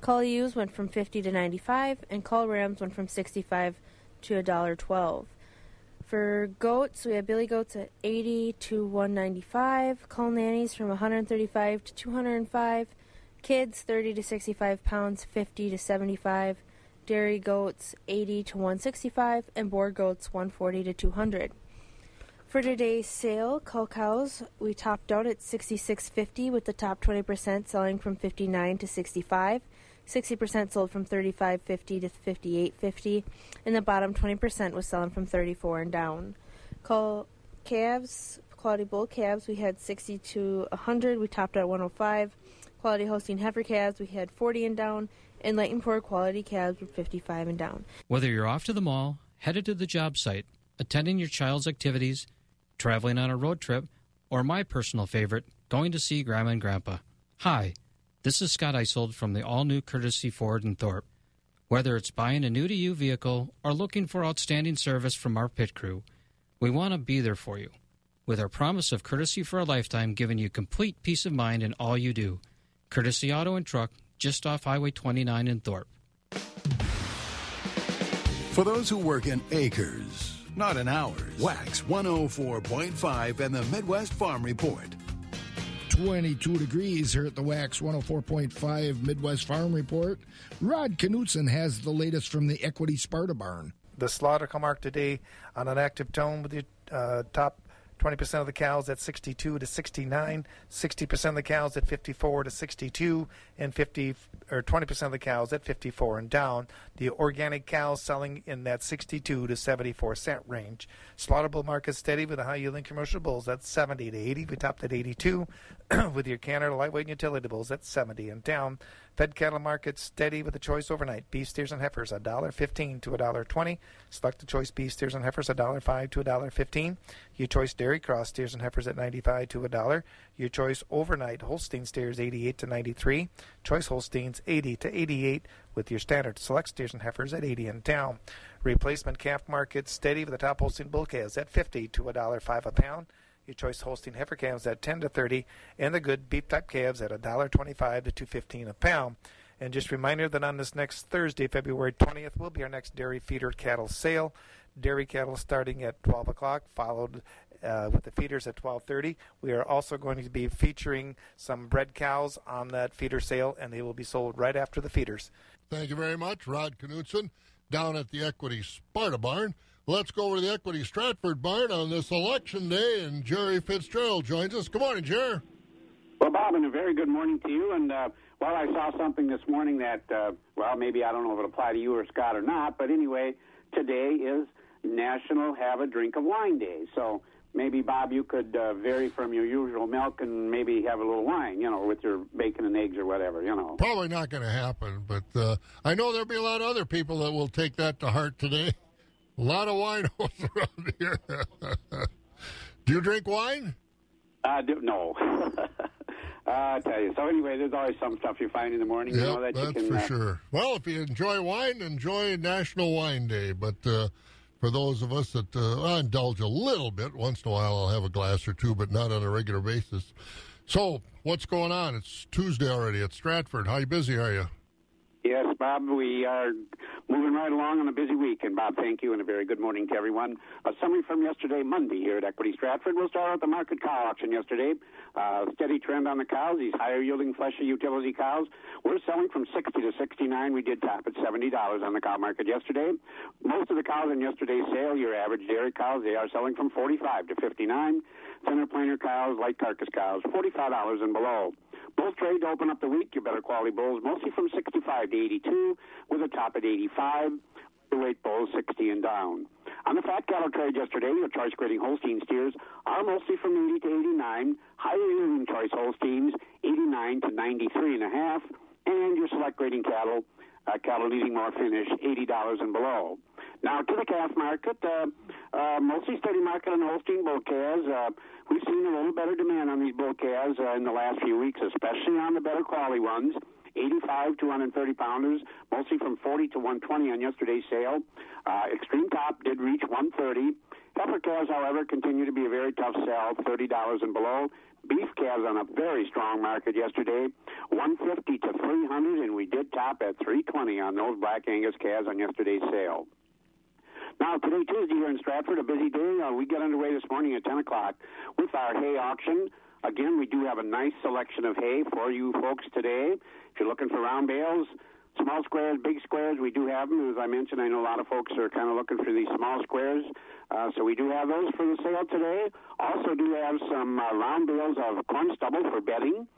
Cull ewes went from 50 to 95, and cull rams went from 65 to a dollar 12. For goats, we have billy goats at 80 to 195, cull nannies from 135 to 205, kids 30 to 65 pounds, 50 to 75, dairy goats 80 to 165, and boar goats 140 to 200. For today's sale, cull cows we topped out at 66.50 with the top 20% selling from 59 to 65. 60% sold from 35.50 to 58.50 and the bottom 20% was selling from 34 and down. Cull calves quality bull calves, we had 60 to 100. We topped at 105. Quality Holstein heifer calves, we had 40 and down. And light and poor quality cabs were 55 and down. Whether you're off to the mall, headed to the job site, attending your child's activities, traveling on a road trip, or my personal favorite, going to see Grandma and Grandpa. Hi, this is Scott Isold from the all new Courtesy Ford and Thorp. Whether it's buying a new to you vehicle or looking for outstanding service from our pit crew, we want to be there for you. With our promise of courtesy for a lifetime, giving you complete peace of mind in all you do. Courtesy Auto and Truck, just off Highway 29 in Thorp. For those who work in acres, not in hours, Wax 104.5 and the Midwest Farm Report. 22 degrees here at the Wax 104.5 Midwest Farm Report. Rod Knutson has the latest from the Equity Sparta Barn. The slaughter come mark today on an active tone with the uh, top 20% of the cows at 62 to 69, 60% of the cows at 54 to 62, and 50 or 20% of the cows at 54 and down. The organic cows selling in that 62 to 74 cent range. Slaughterable market steady with the high yielding commercial bulls at 70 to 80. We topped at 82 with your Canada lightweight utility bulls at 70 and down. Fed cattle market steady with the choice overnight. Beef steers and heifers $1.15 to $1.20. Select the choice beef steers and heifers $1.05 to $1.15. Your choice dairy cross steers and heifers at 95 to $1. Your choice overnight Holstein steers 88 to 93. Choice Holsteins 80 to 88 with your standard select steers and heifers at 80 and down. Replacement calf market steady with the top Holstein bull calves at 50 to $1.05 a pound. Your choice Holstein heifer calves at 10 to 30, and the good beef type calves at $1.25 to 2.15 a pound. And just a reminder that on this next Thursday, February 20th, will be our next dairy feeder cattle sale. Dairy cattle starting at 12 o'clock, followed uh, with the feeders at 12:30. We are also going to be featuring some bred cows on that feeder sale, and they will be sold right after the feeders. Thank you very much, Rod Knutson, down at the Equity Sparta Barn. Let's go over to the Equity Stratford Barn on this election day, and Jerry Fitzgerald joins us. Good morning, Jerry. Well, Bob, and a very good morning to you. And uh, well, I saw something this morning that, uh, well, maybe I don't know if it apply to you or Scott or not, but anyway, today is National Have a Drink of Wine Day. So maybe Bob, you could uh, vary from your usual milk and maybe have a little wine, you know, with your bacon and eggs or whatever, you know. Probably not going to happen, but uh, I know there'll be a lot of other people that will take that to heart today. A lot of wine around here. do you drink wine? Uh, do, no. uh, I tell you. So anyway, there's always some stuff you find in the morning. Yep, you know, that that's you can, for uh, sure. Well, if you enjoy wine, enjoy National Wine Day. But uh, for those of us that uh, I indulge a little bit once in a while, I'll have a glass or two, but not on a regular basis. So, what's going on? It's Tuesday already at Stratford. How busy are you? Yes, Bob, we are moving right along on a busy week. And, Bob, thank you, and a very good morning to everyone. A summary from yesterday, Monday, here at Equity Stratford. We'll start out the market cow auction yesterday. Uh, steady trend on the cows, these higher yielding fleshy utility cows. We're selling from 60 to 69. We did top at $70 on the cow market yesterday. Most of the cows in yesterday's sale, your average dairy cows, they are selling from 45 to 59. Thinner planer cows, light carcass cows, $45 and below. Bulls trade to open up the week, your better quality bulls, mostly from 65 to 82, with a top at 85. The weight bulls 60 and down. On the fat cattle trade yesterday, your choice grading Holstein steers are mostly from 80 to 89, higher yielding choice Holsteins 89 to 93 and a half, and your select grading cattle, uh, cattle needing more finish, $80 and below. Now to the calf market, uh, uh, mostly steady market on Holstein bull calves. Uh, we've seen a little better demand on these bull calves uh, in the last few weeks, especially on the better quality ones. 85 to 130 pounders, mostly from 40 to 120 on yesterday's sale. Uh, extreme top did reach 130. Heifer calves, however, continue to be a very tough sell, $30 and below. Beef calves on a very strong market yesterday, 150 to 300, and we did top at 320 on those black Angus calves on yesterday's sale. Now, today, Tuesday, here in Stratford, a busy day. Uh, we get underway this morning at 10 o'clock with our hay auction. Again, we do have a nice selection of hay for you folks today. If you're looking for round bales, small squares, big squares, we do have them. As I mentioned, I know a lot of folks are kind of looking for these small squares. Uh, so we do have those for the sale today. Also do have some uh, round bales of corn stubble for bedding.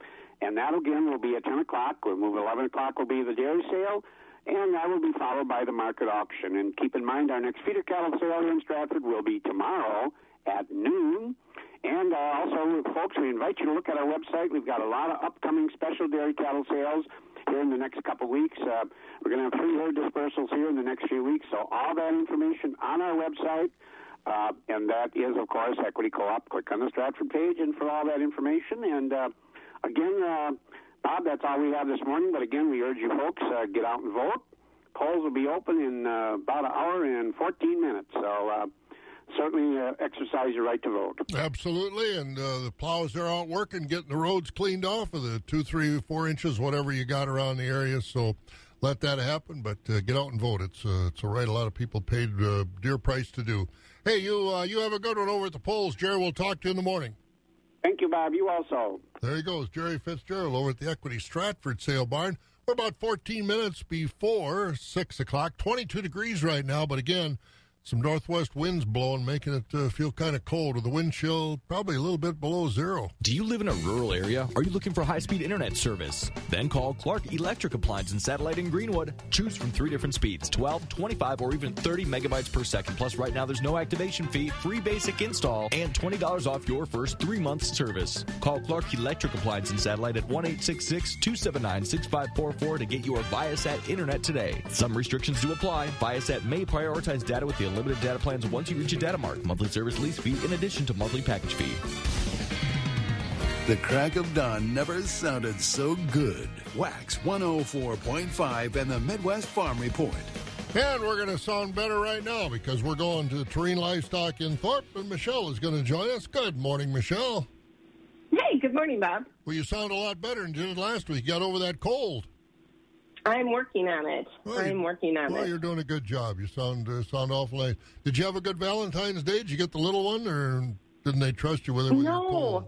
And that, again, will be at 10 o'clock. We'll move 11 o'clock will be the dairy sale and that will be followed by the market auction. And keep in mind, our next feeder cattle sale in Stratford will be tomorrow at noon, And uh, also, folks, we invite you to look at our website. We've got a lot of upcoming special dairy cattle sales here in the next couple weeks. Uh, we're going to have three herd dispersals here in the next few weeks. So all that information on our website. Uh, and that is, of course, Equity Co-op. Click on the Stratford page and for all that information. And uh, again, uh, Bob, that's all we have this morning. But again, we urge you folks uh, get out and vote. Polls will be open in uh, about an hour and 14 minutes. So uh, certainly uh, exercise your right to vote. Absolutely, and uh, the plows are out working, getting the roads cleaned off of the two, three, four inches, whatever you got around the area. So let that happen, but uh, get out and vote. It's it's a right. A lot of people paid uh, dear price to do. Hey, you you have a good one over at the polls, Jerry. We'll talk to you in the morning. Thank you, Bob. You also. There he goes, Jerry Fitzgerald over at the Equity Stratford Sale Barn. We're about 14 minutes before 6 o'clock. 22 degrees right now, but again, some northwest winds blowing, making it uh, feel kind of cold. With the wind chill probably a little bit below zero. Do you live in a rural area? Are you looking for high speed internet service? Then call Clark Electric Appliance and Satellite in Greenwood. Choose from three different speeds 12, 25, or even 30 megabytes per second. Plus, right now there's no activation fee, free basic install, and $20 off your first three months service. Call Clark Electric Appliance and Satellite at 1 279 6544 to get your Viasat internet today. Some restrictions do apply. Viasat may prioritize data with the unlimited data plans once you reach a data mark. Monthly service lease fee in addition to monthly package fee. The crack of dawn never sounded so good. Wax 104.5 and the Midwest Farm Report. And we're going to sound better right now because we're going to Terrain Livestock in Thorp, and Michelle is going to join us. Good morning, Michelle. Hey, good morning, Bob. Well, you sound a lot better than you did last week. You got over that cold. I'm working on it. Well, I'm working on it. well, it. you're doing a good job. You sound uh, sound awful nice. Did you have a good Valentine's Day? Did you get the little one, or didn't they trust you with it? With? No,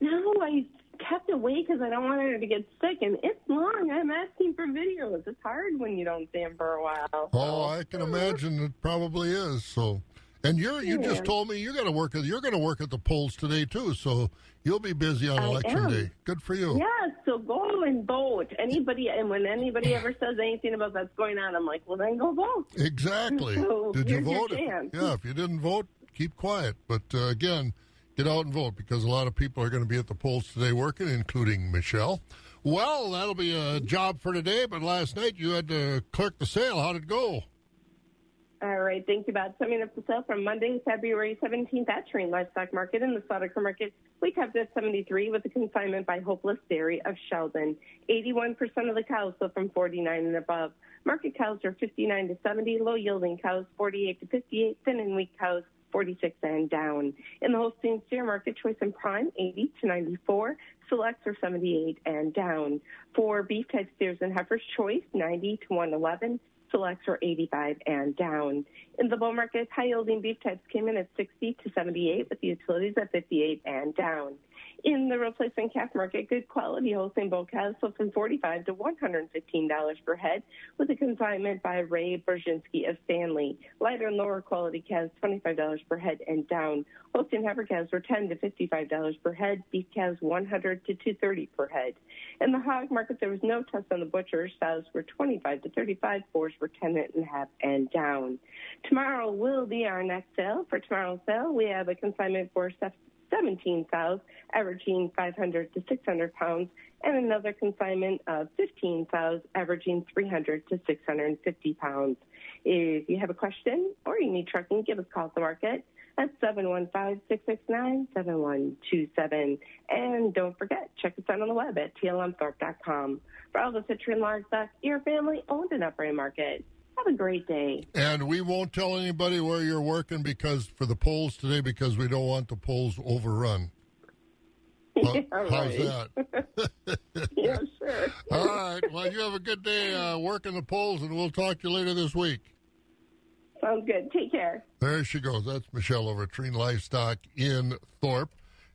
no, I kept away because I don't want her to get sick, and it's long. I'm asking for videos. It's hard when you don't see them for a while. Oh, I can imagine it probably is. So, and you're you Yeah. just told me you're going to work at you're going to work at the polls today too. So you'll be busy on I election am. day. Good for you. Yeah, so go and vote. Anybody, and when anybody ever says anything about that's going on, I'm like, well, then go vote. Exactly. So Did you vote? Yeah, if you didn't vote, keep quiet. But uh, again, get out and vote because a lot of people are going to be at the polls today working, including Michelle. Well, that'll be a job for today. But last night you had to clerk the sale. How did it go? All right, thank you, Bob. Summing up the sale from Monday, February 17th at Terrain Livestock Market in the Sutter Market. We capped at 73 with a consignment by Hopeless Dairy of Sheldon. 81% of the cows sold from 49 and above. Market cows are 59 to 70, low yielding cows 48 to 58, thin and weak cows 46 and down. In the Holstein steer market, choice and prime 80 to 94, selects are 78 and down. For beef type steers and heifers, choice 90 to 111, selects are 85 and down. In the bull market, high yielding beef types came in at 60 to 78, with the utilities at 58 and down. In the replacement calf market, good quality Holstein bull calves sold from 45 to $115 per head, with a consignment by Ray Brzezinski of Stanley. Lighter and lower quality calves $25 per head and down. Holstein heifer calves were 10 to $55 per head. Beef calves 100 to 230 per head. In the hog market, there was no test on the butchers. Sows were 25 to 35. Boars were 10 and a half and down. Tomorrow will be our next sale. For tomorrow's sale, we have a consignment for 17 sows, averaging 500 to 600 pounds, and another consignment of 15 sows, averaging 300 to 650 pounds. If you have a question or you need trucking, give us a call at the market at 715-669-7127. And don't forget, check us out on the web at tlmthorpe.com. For all the Citron Livestock, your family owned and operated market. Have a great day. And we won't tell anybody where you're working because for the polls today because we don't want the polls overrun. How- All how's right. that? yeah, sure. All right. Well, you have a good day uh, working the polls, and we'll talk to you later this week. Sounds good. Take care. There she goes. That's Michelle over at Treen Livestock in Thorp.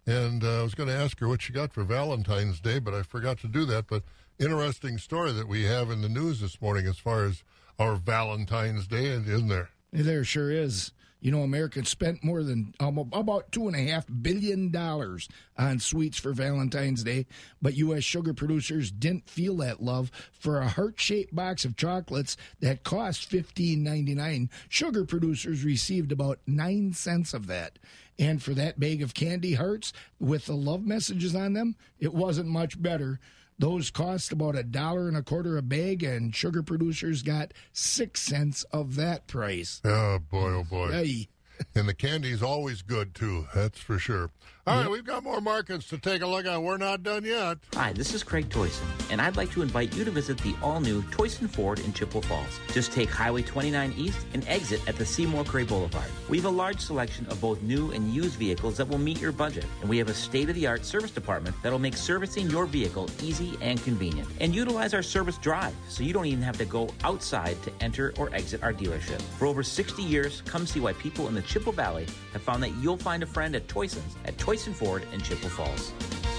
And uh, I was going to ask her what she got for Valentine's Day, but I forgot to do that. But interesting story that we have in the news this morning as far as our Valentine's Day, isn't there? There sure is. You know, Americans spent more than um, about two and a half billion dollars on sweets for Valentine's Day, but U.S. sugar producers didn't feel that love for a heart-shaped box of chocolates that cost fifteen ninety nine. Sugar producers received about nine cents of that. And for that bag of candy hearts with the love messages on them, it wasn't much better. Those cost about a dollar and a quarter a bag, and sugar producers got six cents of that price. Oh, boy, oh, boy. Hey. And the candy's always good, too. That's for sure. All right, we've got more markets to take a look at. We're not done yet. Hi, this is Craig Toycen, and I'd like to invite you to visit the all-new Toycen Ford in Chippewa Falls. Just take Highway 29 East and exit at the Seymour Cray Boulevard. We have a large selection of both new and used vehicles that will meet your budget, and we have a state-of-the-art service department that'll make servicing your vehicle easy and convenient. And utilize our service drive, so you don't even have to go outside to enter or exit our dealership. For over 60 years, come see why people in the Chippewa Valley have found that you'll find a friend at Toycen's at Toycen Ford in Chippewa Falls.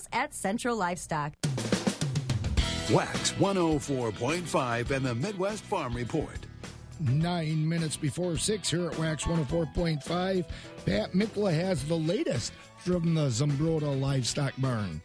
at Central Livestock. Wax 104.5 and the Midwest Farm Report. Nine minutes before six here at Wax 104.5. Pat Mikla has the latest from the Zumbrota Livestock Barn.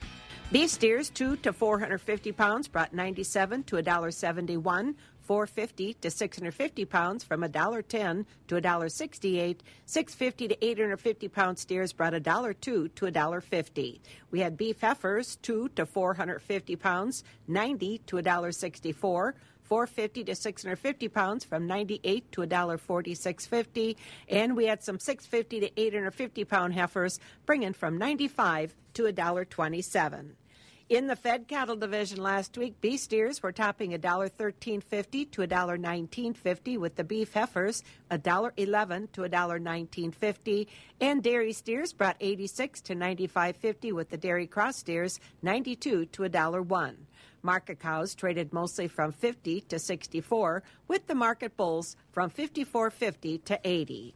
Beef steers, two to 450 pounds, brought 97 to $1.71. 450 to 650 pounds from $1.10 to $1.68. 650 to 850 pound steers brought $1.02 to $1.50. We had beef heifers, 2 to 450 pounds, 90 to $1.64. 450 to 650 pounds from 98 to $1.4650 and we had some 650 to 850 pound heifers bringing from 95 to $1.27 in the fed cattle division last week, beef steers were topping $1.1350 to $1.1950, with the beef heifers $1.11 to $1.1950, and dairy steers brought 86 to 95.50, with the dairy cross steers 92 to $1.01. Market cows traded mostly from 50 to 64, with the market bulls from 54.50 to 80.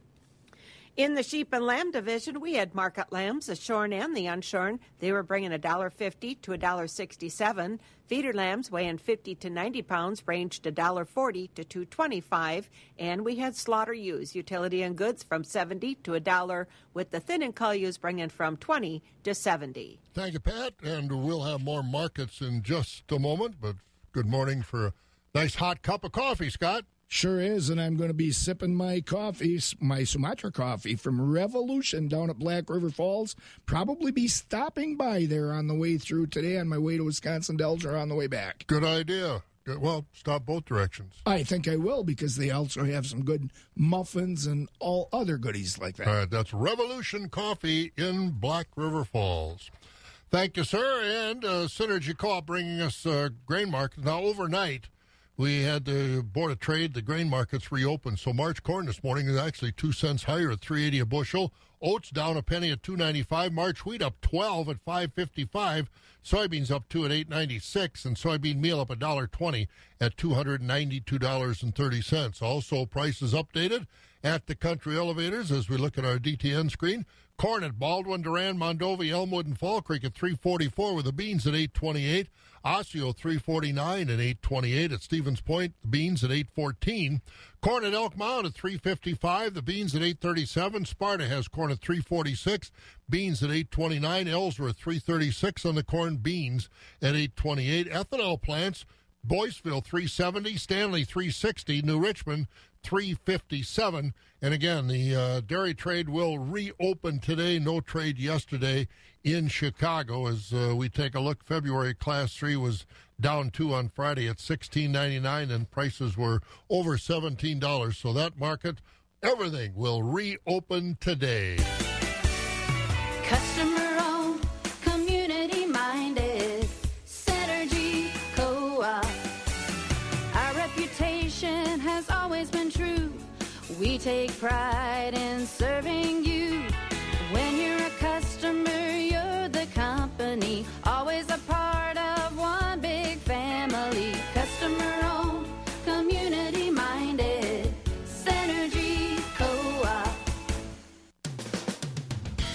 In the sheep and lamb division, we had market lambs, the shorn and the unshorn. They were bringing $1.50 to $1.67. Feeder lambs weighing 50 to 90 pounds ranged $1.40 to $2.25. And we had slaughter ewes, utility and goods from 70 to $1, with the thin and cull ewes bringing from 20 to 70. Thank you, Pat. And we'll have more markets in just a moment. But good morning for a nice hot cup of coffee, Scott. Sure is, and I'm going to be sipping my coffee, my Sumatra coffee from Revolution down at Black River Falls. Probably be stopping by there on the way through today on my way to Wisconsin Dells or on the way back. Good idea. Well, stop both directions. I think I will because they also have some good muffins and all other goodies like that. All right, that's Revolution Coffee in Black River Falls. Thank you, sir, and uh, Synergy Co-op bringing us uh, grain now overnight we had the Board of Trade, the grain markets reopened. So March corn this morning is actually two cents higher at 380 a bushel. Oats down a penny at 295. March wheat up 12 at 555. Soybeans up two at 896, and soybean meal up a dollar twenty at 292 dollars and thirty cents. Also, prices updated at the country elevators as we look at our DTN screen. Corn at Baldwin, Durand, Mondovi, Elmwood, and Fall Creek at 344 with the beans at 828. Osseo 349 and 828 at Stevens Point. The beans at 814. Corn at Elk Mound at 355. The beans at 837. Sparta has corn at 346. Beans at 829. Ellsworth 336 on the corn. Beans at 828. Ethanol plants. Boyceville 370, Stanley 360, New Richmond 357. And again, the uh, dairy trade will reopen today. No trade yesterday in Chicago. As uh, we take a look, February Class 3 was down two on Friday at 16.99 and prices were over $17. So that market, everything will reopen today. Customer We take pride in serving you. When you're a customer, you're the company. Always a part of one big family. Customer owned, community minded. Synergy Co op.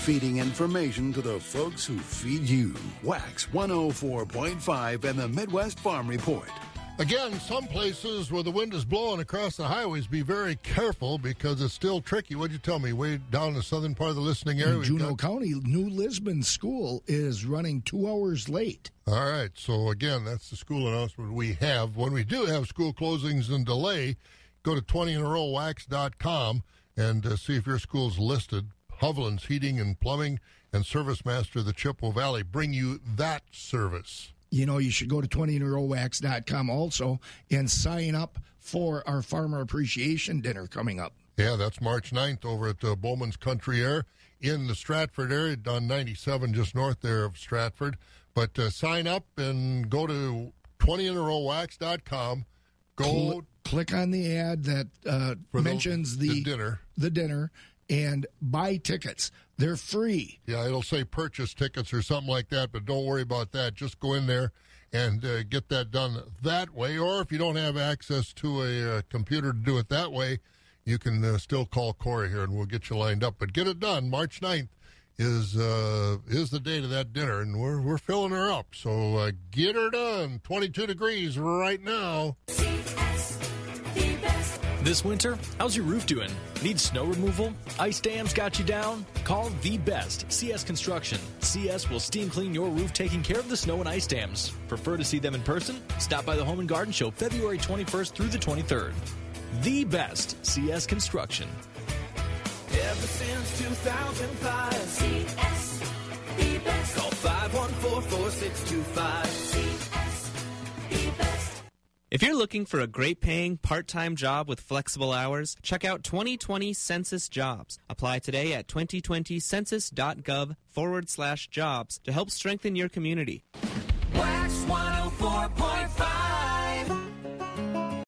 Feeding information to the folks who feed you. Wax 104.5 and the Midwest Farm Report. Again, some places where the wind is blowing across the highways, be very careful because it's still tricky. What'd you tell me? Way down in the southern part of the listening area? In Juneau got- County, New Lisbon School is running two hours late. All right. So again, that's the school announcement we have. When we do have school closings and delay, go to 20inarowwax.com and uh, see if your school's listed. Hovland's Heating and Plumbing and Service Master of the Chippewa Valley bring you that service. You know, you should go to 20inarowwax.com also and sign up for our Farmer Appreciation Dinner coming up. Yeah, that's March 9th over at uh, Bowman's Country Air in the Stratford area, on 97, just north there of Stratford. But uh, sign up and go to 20inarowwax.com. Go Cl- click on the ad that uh, mentions the, the dinner. the dinner, and buy tickets. They're free. Yeah, it'll say purchase tickets or something like that, but don't worry about that. Just go in there and uh, get that done that way. Or if you don't have access to a uh, computer to do it that way, you can uh, still call Corey here and we'll get you lined up. But get it done. March 9th is uh, is the date of that dinner, and we're, we're filling her up. So uh, get her done. 22 degrees right now. This winter, how's your roof doing? Need snow removal? Ice dams got you down? Call the best, CS Construction. CS will steam clean your roof, taking care of the snow and ice dams. Prefer to see them in person? Stop by the Home and Garden Show February 21st through the 23rd. The best, CS Construction. Ever since 2005, CS, the best. Call 514-4625. CS, the best. If you're looking for a great paying part time job with flexible hours, check out 2020 Census Jobs. Apply today at 2020census.gov forward slash jobs to help strengthen your community. Wax 104.5.